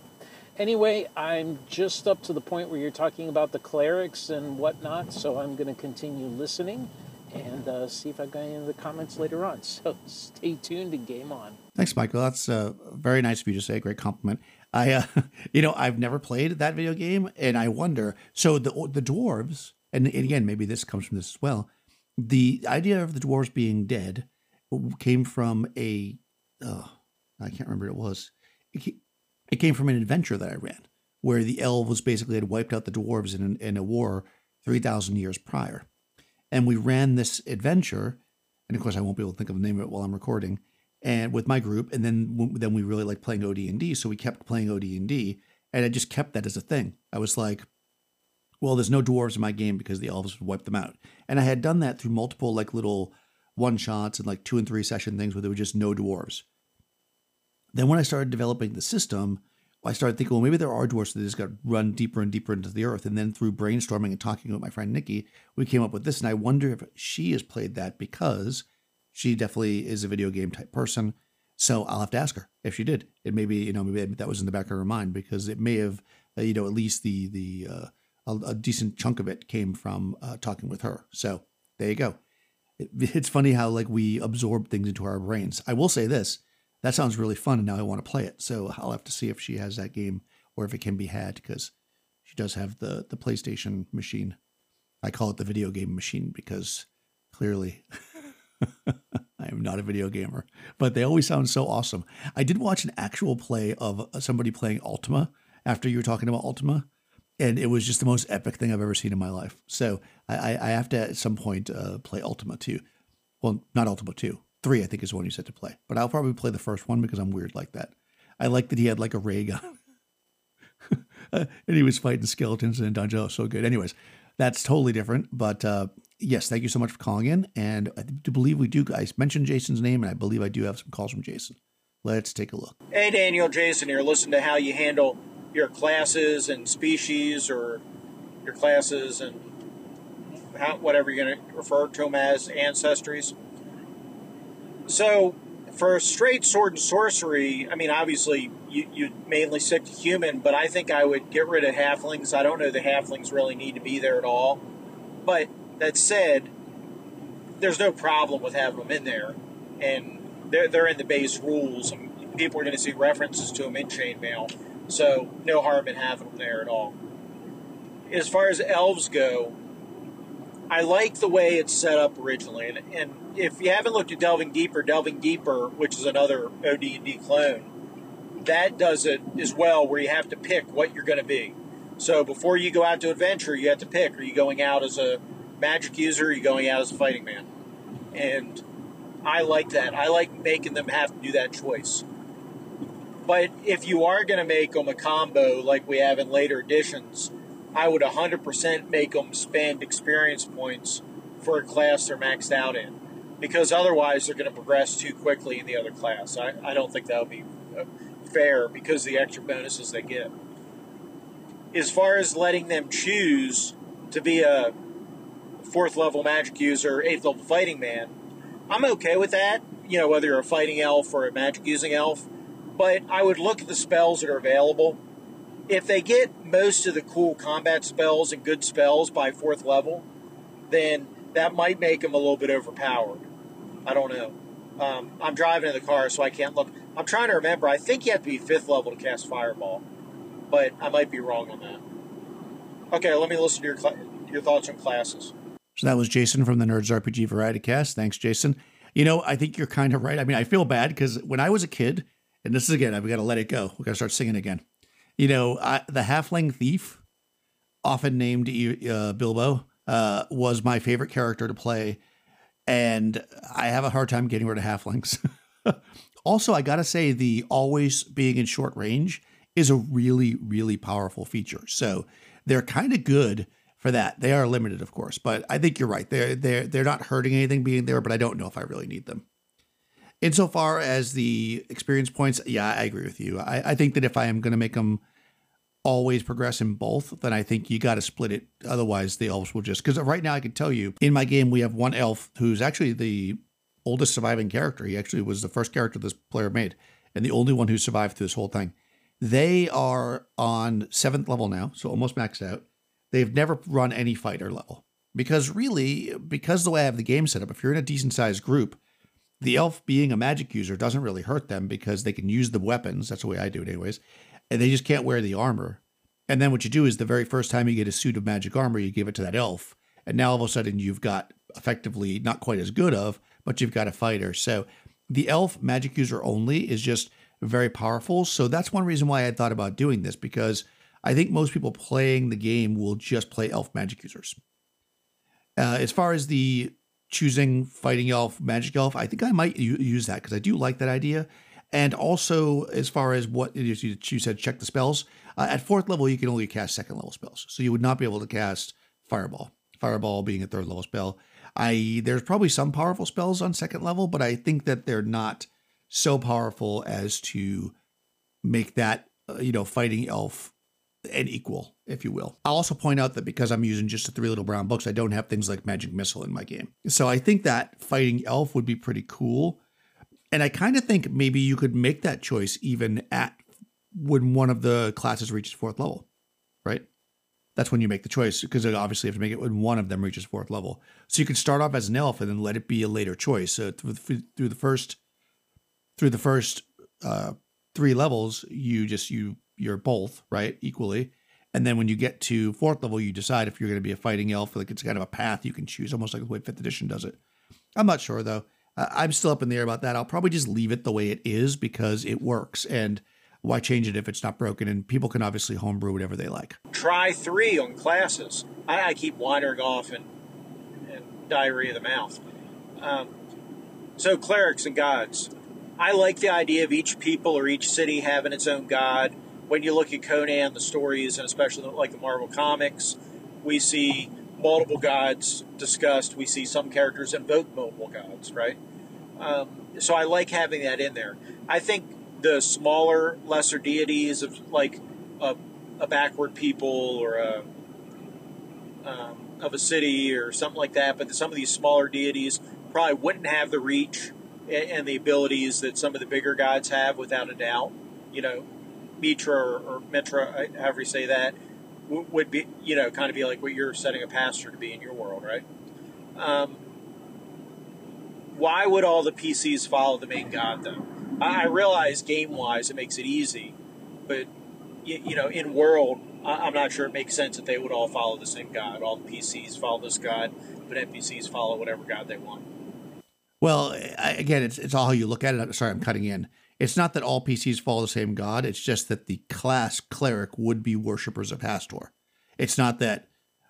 Anyway, I'm just up to the point where you're talking about the clerics and whatnot, so I'm going to continue listening and uh, see if I've got any of the comments later on. So stay tuned and game on. Thanks, Michael. That's uh, very nice of you to say. Great compliment. I, uh, you know, I've never played that video game, and I wonder. So the the dwarves, and again, maybe this comes from this as well. The idea of the dwarves being dead came from a, I can't remember what it was. It came from an adventure that I ran, where the elves basically had wiped out the dwarves in, in a war three thousand years prior. And we ran this adventure and of course i won't be able to think of the name of it while i'm recording and with my group and then then we really like playing od&d so we kept playing od&d and i just kept that as a thing. I was like well there's no dwarves in my game because the elves would wipe them out. And i had done that through multiple like little one shots and like two and three session things where there were just no dwarves then when i started developing the system I started thinking, well, maybe there are dwarfs that just got run deeper and deeper into the earth. And then through brainstorming and talking with my friend Nikki, we came up with this. And I wonder if she has played that because she definitely is a video game type person. So I'll have to ask her if she did. It may be, you know, maybe that was in the back of her mind because it may have, uh, you know, at least the the uh, a, a, decent chunk of it came from uh, talking with her. So there you go. It, it's funny how like we absorb things into our brains. I will say this: that sounds really fun, and now I want to play it. So I'll have to see if she has that game or if it can be had because she does have the the PlayStation machine. I call it the video game machine because clearly I am not a video gamer, but they always sound so awesome. I did watch an actual play of somebody playing Ultima after you were talking about Ultima, and it was just the most epic thing I've ever seen in my life. So I, I have to at some point uh, play Ultima 2. Well, not Ultima 2, Three, I think, is the one you said to play. But I'll probably play the first one because I'm weird like that. I like that he had like a ray gun. and he was fighting skeletons in a dungeon. Oh, so good. Anyways, that's totally different. But uh, yes, thank you so much for calling in. And I do believe we do, guys, mention Jason's name, and I believe I do have some calls from Jason. Let's take a look. Hey, Daniel, Jason here. Listen to how you handle your classes and species or your classes and how, whatever you're going to refer to them as, ancestries. So, for straight sword and sorcery, I mean, obviously, you, you mainly stick to human, but I think I would get rid of halflings. I don't know the halflings really need to be there at all. But that said, there's no problem with having them in there. And they're, they're in the base rules, and people are going to see references to them in chainmail. So, no harm in having them there at all. As far as elves go, I like the way it's set up originally, and, and if you haven't looked at Delving Deeper, Delving Deeper, which is another OD&D clone, that does it as well, where you have to pick what you're going to be. So before you go out to adventure, you have to pick: are you going out as a magic user, are you going out as a fighting man? And I like that. I like making them have to do that choice. But if you are going to make them a combo like we have in later editions, I would 100% make them spend experience points for a class they're maxed out in. Because otherwise, they're going to progress too quickly in the other class. I, I don't think that would be uh, fair because the extra bonuses they get. As far as letting them choose to be a fourth level magic user, eighth level fighting man, I'm okay with that. You know, whether you're a fighting elf or a magic using elf. But I would look at the spells that are available if they get most of the cool combat spells and good spells by fourth level, then that might make them a little bit overpowered. I don't know. Um, I'm driving in the car, so I can't look. I'm trying to remember. I think you have to be fifth level to cast Fireball, but I might be wrong on that. Okay, let me listen to your cl- your thoughts on classes. So that was Jason from the Nerds RPG Variety Cast. Thanks, Jason. You know, I think you're kind of right. I mean, I feel bad because when I was a kid, and this is again, I've got to let it go. We got to start singing again. You know, I, the Halfling Thief, often named uh, Bilbo, uh, was my favorite character to play, and I have a hard time getting rid of halflings. also, I got to say, the always being in short range is a really, really powerful feature. So they're kind of good for that. They are limited, of course, but I think you're right. They're they're they're not hurting anything being there, but I don't know if I really need them. Insofar as the experience points, yeah, I agree with you. I, I think that if I am going to make them always progress in both, then I think you got to split it. Otherwise, the elves will just because right now I can tell you in my game we have one elf who's actually the oldest surviving character. He actually was the first character this player made, and the only one who survived through this whole thing. They are on seventh level now, so almost maxed out. They've never run any fighter level because really, because the way I have the game set up, if you're in a decent sized group, the elf being a magic user doesn't really hurt them because they can use the weapons. That's the way I do it, anyways. And they just can't wear the armor. And then what you do is the very first time you get a suit of magic armor, you give it to that elf. And now all of a sudden you've got effectively not quite as good of, but you've got a fighter. So the elf magic user only is just very powerful. So that's one reason why I thought about doing this because I think most people playing the game will just play elf magic users. Uh, as far as the choosing fighting elf, magic elf, I think I might use that because I do like that idea. And also, as far as what you said check the spells. Uh, at fourth level, you can only cast second level spells, so you would not be able to cast Fireball. Fireball being a third level spell. I there's probably some powerful spells on second level, but I think that they're not so powerful as to make that uh, you know fighting elf an equal, if you will. I'll also point out that because I'm using just the three little brown books, I don't have things like magic missile in my game. So I think that fighting elf would be pretty cool. And I kind of think maybe you could make that choice even at when one of the classes reaches fourth level, right? That's when you make the choice because obviously you have to make it when one of them reaches fourth level. So you could start off as an elf and then let it be a later choice. So through the first through the first uh, three levels, you just you you're both right equally, and then when you get to fourth level, you decide if you're going to be a fighting elf. Like it's kind of a path you can choose, almost like the way Fifth Edition does it. I'm not sure though. I'm still up in the air about that. I'll probably just leave it the way it is because it works, and why change it if it's not broken? And people can obviously homebrew whatever they like. Try three on classes. I, I keep wandering off and, and diarrhea of the mouth. Um, so clerics and gods. I like the idea of each people or each city having its own god. When you look at Conan, the stories, and especially like the Marvel comics, we see multiple gods discussed. We see some characters invoke multiple gods, right? Um, so I like having that in there. I think the smaller, lesser deities of like a, a backward people or a um, of a city or something like that, but some of these smaller deities probably wouldn't have the reach and the abilities that some of the bigger gods have, without a doubt. You know, Mitra or, or Mitra, however you say that, would be, you know, kind of be like what you're setting a pastor to be in your world, right? Um, why would all the PCs follow the main god, though? I, I realize game wise it makes it easy, but, you, you know, in world, I, am not sure it makes sense that they would all follow the same god. All the PCs follow this god, but NPCs follow whatever god they want. Well, again, it's it's all how you look at it. I'm Sorry, I'm cutting in. It's not that all PCs follow the same god. It's just that the class cleric would be worshippers of Hastur. It's not that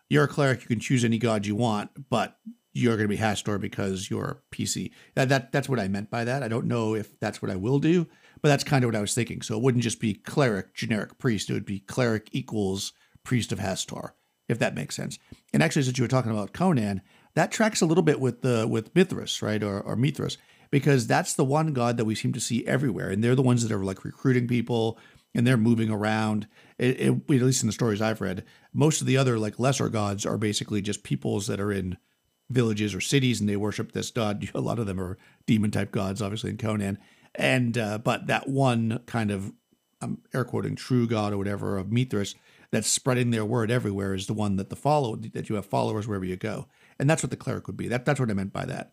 you're a cleric, you can choose any god you want, but you're going to be Hastur because you're a PC. That, that that's what I meant by that. I don't know if that's what I will do, but that's kind of what I was thinking. So it wouldn't just be cleric, generic priest. It would be cleric equals priest of Hastur, if that makes sense. And actually, since you were talking about Conan, that tracks a little bit with the with Mithras, right, or, or Mithras, because that's the one god that we seem to see everywhere, and they're the ones that are like recruiting people and they're moving around. It, it, at least in the stories I've read, most of the other like lesser gods are basically just peoples that are in villages or cities and they worship this god. A lot of them are demon type gods, obviously in Conan, and uh, but that one kind of I'm air quoting true god or whatever of Mithras that's spreading their word everywhere is the one that the follow that you have followers wherever you go and that's what the cleric would be. That that's what I meant by that.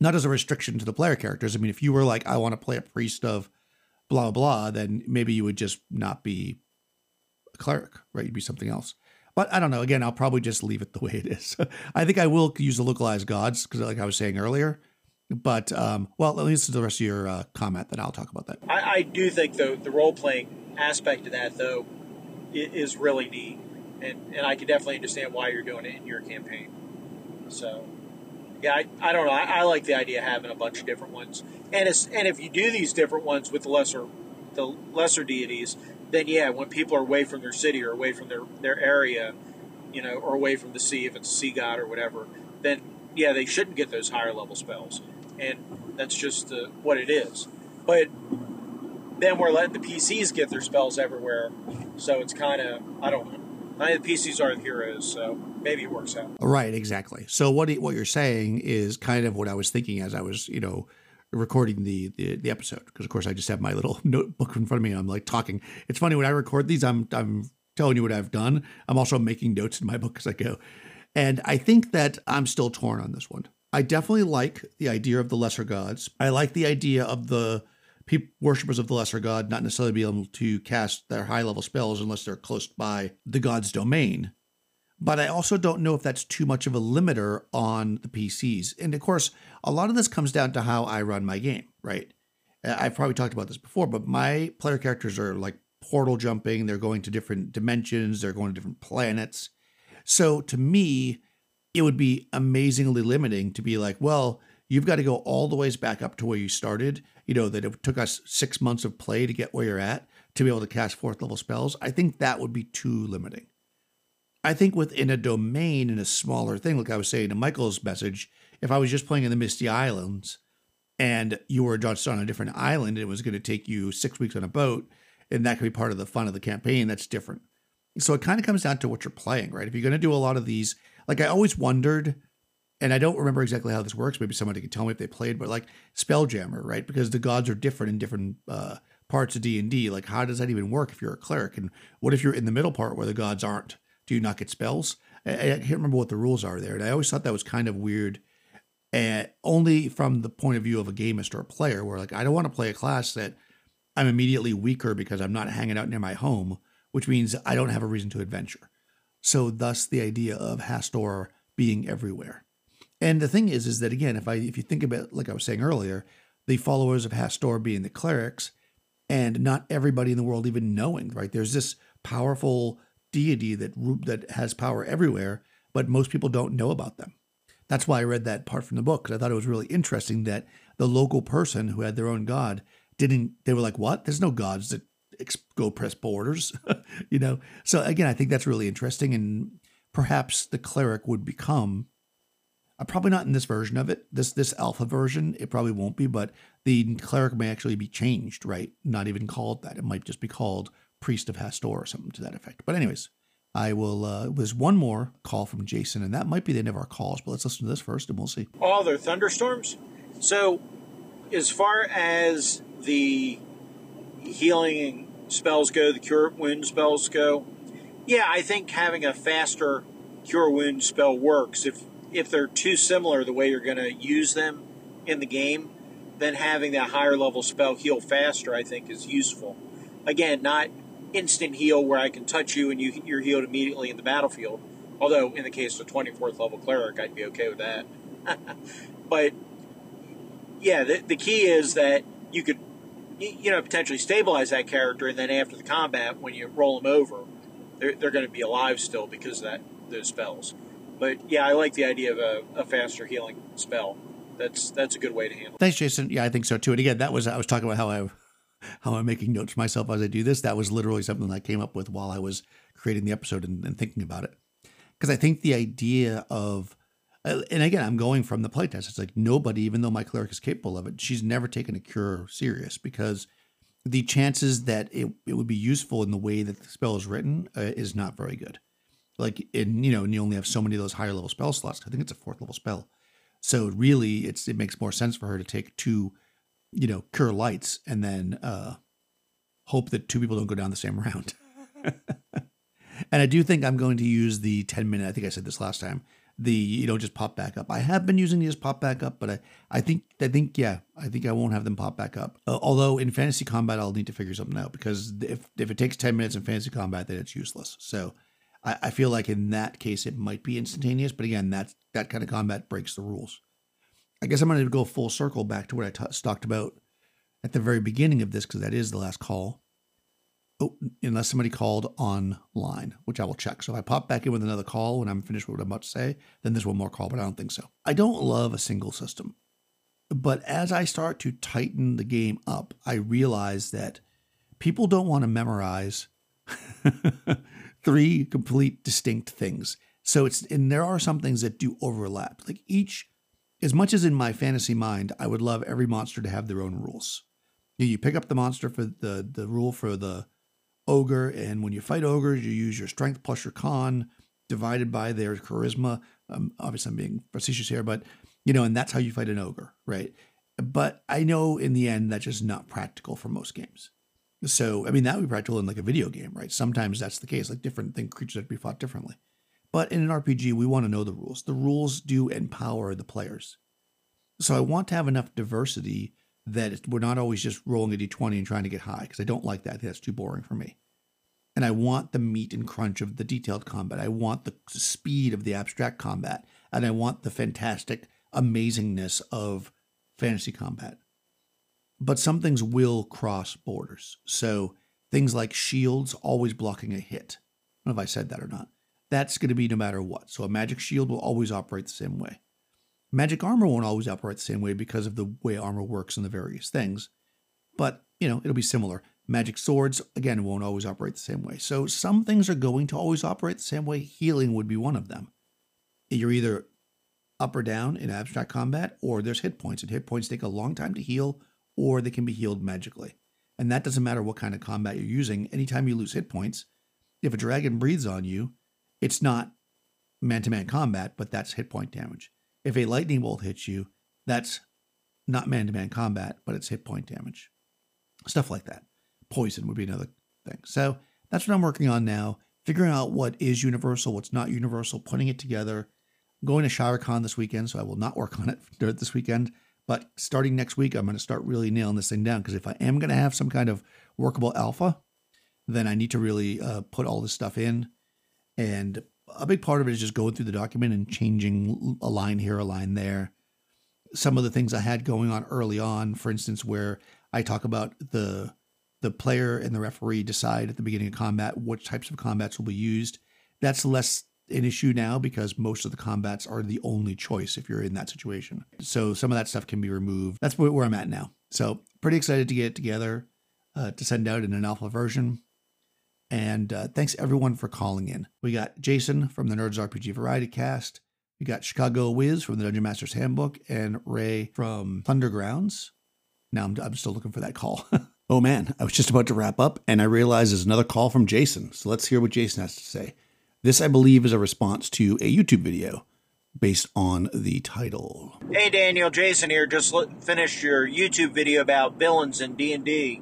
Not as a restriction to the player characters. I mean, if you were like, I want to play a priest of blah blah, then maybe you would just not be a cleric, right? You'd be something else. But I don't know. Again, I'll probably just leave it the way it is. I think I will use the localized gods because, like I was saying earlier. But um, well, at least to the rest of your uh, comment, then I'll talk about that. I, I do think though the role playing aspect of that though is really neat, and and I can definitely understand why you're doing it in your campaign. So yeah, I, I don't know. I, I, like the idea of having a bunch of different ones, and it's, and if you do these different ones with the lesser the lesser deities, then yeah, when people are away from their city or away from their their area, you know, or away from the sea, if it's a sea god or whatever, then yeah, they shouldn't get those higher level spells, and that's just what it is. But then we're letting the PCs get their spells everywhere, so it's kind of I don't know. I mean, the PCs are the heroes, so maybe it works out. Right, exactly. So what what you're saying is kind of what I was thinking as I was, you know, recording the the, the episode because of course I just have my little notebook in front of me. I'm like talking. It's funny when I record these, I'm I'm telling you what I've done. I'm also making notes in my book as I go, and I think that I'm still torn on this one. I definitely like the idea of the lesser gods. I like the idea of the people, worshippers of the lesser god not necessarily be able to cast their high level spells unless they're close by the god's domain. But I also don't know if that's too much of a limiter on the PCs. And of course, a lot of this comes down to how I run my game, right? Uh, I've probably talked about this before, but my player characters are like portal jumping, they're going to different dimensions, they're going to different planets. So to me, it would be amazingly limiting to be like, well, you've got to go all the ways back up to where you started. You know, that it took us six months of play to get where you're at to be able to cast fourth level spells. I think that would be too limiting. I think within a domain in a smaller thing, like I was saying to Michael's message, if I was just playing in the Misty Islands and you were just on a different island and it was going to take you six weeks on a boat, and that could be part of the fun of the campaign, that's different. So it kind of comes down to what you're playing, right? If you're going to do a lot of these, like I always wondered, and I don't remember exactly how this works. Maybe somebody can tell me if they played, but like Spelljammer, right? Because the gods are different in different uh, parts of D and D. Like, how does that even work if you're a cleric? And what if you're in the middle part where the gods aren't? do you not get spells? I, I can't remember what the rules are there. And I always thought that was kind of weird. And only from the point of view of a gamist or a player, where like I don't want to play a class that I'm immediately weaker because I'm not hanging out near my home, which means I don't have a reason to adventure. So thus the idea of Hastur being everywhere. And the thing is, is that again, if I if you think about like I was saying earlier, the followers of Hastur being the clerics, and not everybody in the world even knowing, right? There's this powerful deity that that has power everywhere, but most people don't know about them. That's why I read that part from the book because I thought it was really interesting that the local person who had their own god didn't. They were like, "What? There's no gods that go press borders," you know. So again, I think that's really interesting, and perhaps the cleric would become. Uh, probably not in this version of it. This this alpha version, it probably won't be, but the cleric may actually be changed, right? Not even called that. It might just be called priest of Hastur or something to that effect. But anyways, I will. Uh, there's one more call from Jason, and that might be the end of our calls. But let's listen to this first, and we'll see. All they're thunderstorms. So, as far as the healing spells go, the cure wound spells go, yeah, I think having a faster cure wound spell works. If if they're too similar, the way you're going to use them in the game, then having that higher level spell heal faster, I think, is useful. Again, not instant heal where I can touch you and you, you're healed immediately in the battlefield. Although, in the case of a 24th level cleric, I'd be okay with that. but, yeah, the, the key is that you could, you know, potentially stabilize that character, and then after the combat, when you roll them over, they're, they're going to be alive still because of that those spells. But yeah, I like the idea of a, a faster healing spell. That's that's a good way to handle. It. Thanks, Jason. Yeah, I think so too. And again, that was I was talking about how I how I'm making notes myself as I do this. That was literally something I came up with while I was creating the episode and, and thinking about it. Because I think the idea of, uh, and again, I'm going from the playtest. It's like nobody, even though my cleric is capable of it, she's never taken a cure serious because the chances that it, it would be useful in the way that the spell is written uh, is not very good. Like, and you know, and you only have so many of those higher level spell slots. I think it's a fourth level spell. So really, it's it makes more sense for her to take two you know, cure lights and then uh, hope that two people don't go down the same round. and I do think I'm going to use the 10 minute, I think I said this last time, the you know just pop back up. I have been using these pop back up, but I, I think I think yeah, I think I won't have them pop back up. Uh, although in fantasy combat, I'll need to figure something out because if if it takes ten minutes in fantasy combat, then it's useless. So I, I feel like in that case it might be instantaneous, but again, that that kind of combat breaks the rules. I guess I'm going to go full circle back to what I t- talked about at the very beginning of this because that is the last call. Oh, unless somebody called online, which I will check. So if I pop back in with another call when I'm finished with what I'm about to say, then there's one more call, but I don't think so. I don't love a single system. But as I start to tighten the game up, I realize that people don't want to memorize three complete distinct things. So it's and there are some things that do overlap. Like each as much as in my fantasy mind, I would love every monster to have their own rules. You pick up the monster for the the rule for the ogre, and when you fight ogres, you use your strength plus your con divided by their charisma. Um, obviously, I'm being facetious here, but you know, and that's how you fight an ogre, right? But I know in the end that's just not practical for most games. So, I mean, that would be practical in like a video game, right? Sometimes that's the case, like different thing creatures have to be fought differently. But in an RPG, we want to know the rules. The rules do empower the players. So I want to have enough diversity that we're not always just rolling a d20 and trying to get high because I don't like that. That's too boring for me. And I want the meat and crunch of the detailed combat. I want the speed of the abstract combat. And I want the fantastic amazingness of fantasy combat. But some things will cross borders. So things like shields always blocking a hit. I don't know if I said that or not. That's going to be no matter what. So a magic shield will always operate the same way. Magic armor won't always operate the same way because of the way armor works and the various things. But, you know, it'll be similar. Magic swords, again, won't always operate the same way. So some things are going to always operate the same way. Healing would be one of them. You're either up or down in abstract combat, or there's hit points, and hit points take a long time to heal, or they can be healed magically. And that doesn't matter what kind of combat you're using. Anytime you lose hit points, if a dragon breathes on you, it's not man to man combat, but that's hit point damage. If a lightning bolt hits you, that's not man to man combat, but it's hit point damage. Stuff like that. Poison would be another thing. So that's what I'm working on now, figuring out what is universal, what's not universal, putting it together. I'm going to ShiraCon this weekend, so I will not work on it during this weekend. But starting next week, I'm going to start really nailing this thing down because if I am going to have some kind of workable alpha, then I need to really uh, put all this stuff in and a big part of it is just going through the document and changing a line here, a line there. Some of the things I had going on early on, for instance, where I talk about the the player and the referee decide at the beginning of combat which types of combats will be used. That's less an issue now because most of the combats are the only choice if you're in that situation. So some of that stuff can be removed. That's where I'm at now. So pretty excited to get it together uh, to send out in an alpha version. And uh, thanks everyone for calling in. We got Jason from the Nerds RPG Variety Cast. We got Chicago Wiz from the Dungeon Master's Handbook and Ray from Plundergrounds. Now I'm, I'm still looking for that call. oh man, I was just about to wrap up and I realized there's another call from Jason. So let's hear what Jason has to say. This, I believe, is a response to a YouTube video based on the title. Hey Daniel, Jason here. Just finished your YouTube video about villains in D&D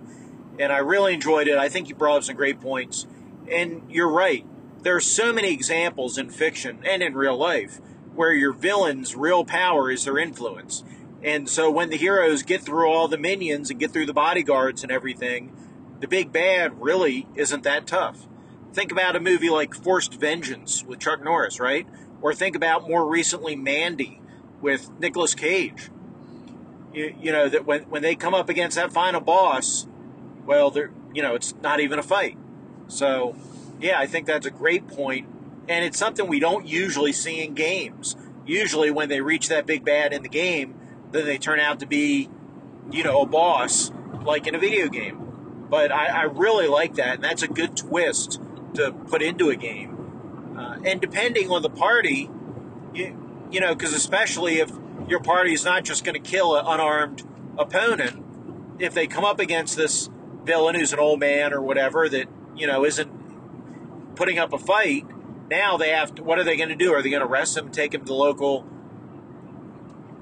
and I really enjoyed it. I think you brought up some great points. And you're right. There are so many examples in fiction and in real life where your villain's real power is their influence. And so when the heroes get through all the minions and get through the bodyguards and everything, the big bad really isn't that tough. Think about a movie like Forced Vengeance with Chuck Norris, right? Or think about more recently Mandy with Nicolas Cage. You, you know, that when, when they come up against that final boss, well, there, you know, it's not even a fight. So, yeah, I think that's a great point, and it's something we don't usually see in games. Usually, when they reach that big bad in the game, then they turn out to be, you know, a boss like in a video game. But I, I really like that, and that's a good twist to put into a game. Uh, and depending on the party, you, you know, because especially if your party is not just going to kill an unarmed opponent, if they come up against this villain who's an old man or whatever that you know isn't putting up a fight. Now they have to, what are they going to do? Are they going to arrest him, take him to the local,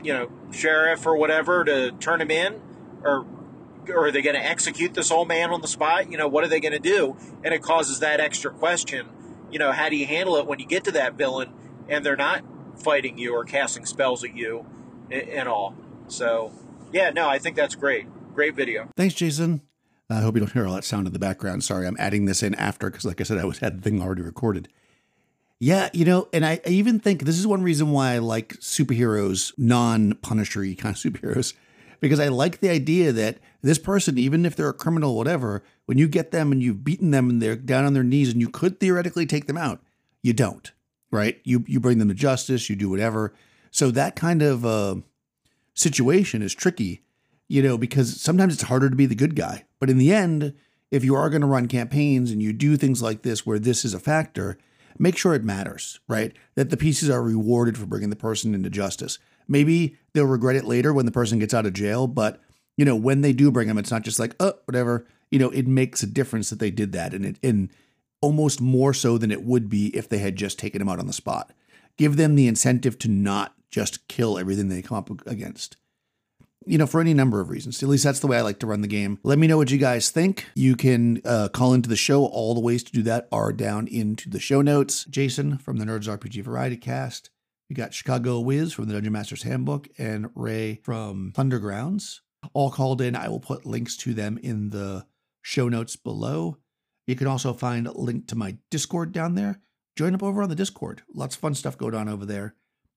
you know, sheriff or whatever to turn him in, or or are they going to execute this old man on the spot? You know, what are they going to do? And it causes that extra question. You know, how do you handle it when you get to that villain and they're not fighting you or casting spells at you and all. So, yeah, no, I think that's great. Great video. Thanks, Jason. I hope you don't hear all that sound in the background. Sorry, I'm adding this in after because, like I said, I was had the thing already recorded. Yeah, you know, and I, I even think this is one reason why I like superheroes, non-punishery kind of superheroes, because I like the idea that this person, even if they're a criminal, whatever, when you get them and you've beaten them and they're down on their knees and you could theoretically take them out, you don't, right? You you bring them to justice, you do whatever. So that kind of uh, situation is tricky, you know, because sometimes it's harder to be the good guy. But in the end, if you are going to run campaigns and you do things like this where this is a factor, make sure it matters, right? That the PCs are rewarded for bringing the person into justice. Maybe they'll regret it later when the person gets out of jail, but you know, when they do bring them, it's not just like, oh, whatever. You know, it makes a difference that they did that, and it and almost more so than it would be if they had just taken him out on the spot. Give them the incentive to not just kill everything they come up against you know, for any number of reasons. At least that's the way I like to run the game. Let me know what you guys think. You can uh, call into the show. All the ways to do that are down into the show notes. Jason from the Nerds RPG Variety Cast. We got Chicago Wiz from the Dungeon Master's Handbook and Ray from Plundergrounds. All called in. I will put links to them in the show notes below. You can also find a link to my Discord down there. Join up over on the Discord. Lots of fun stuff going on over there.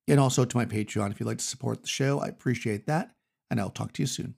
And also to my Patreon if you'd like to support the show. I appreciate that and I'll talk to you soon.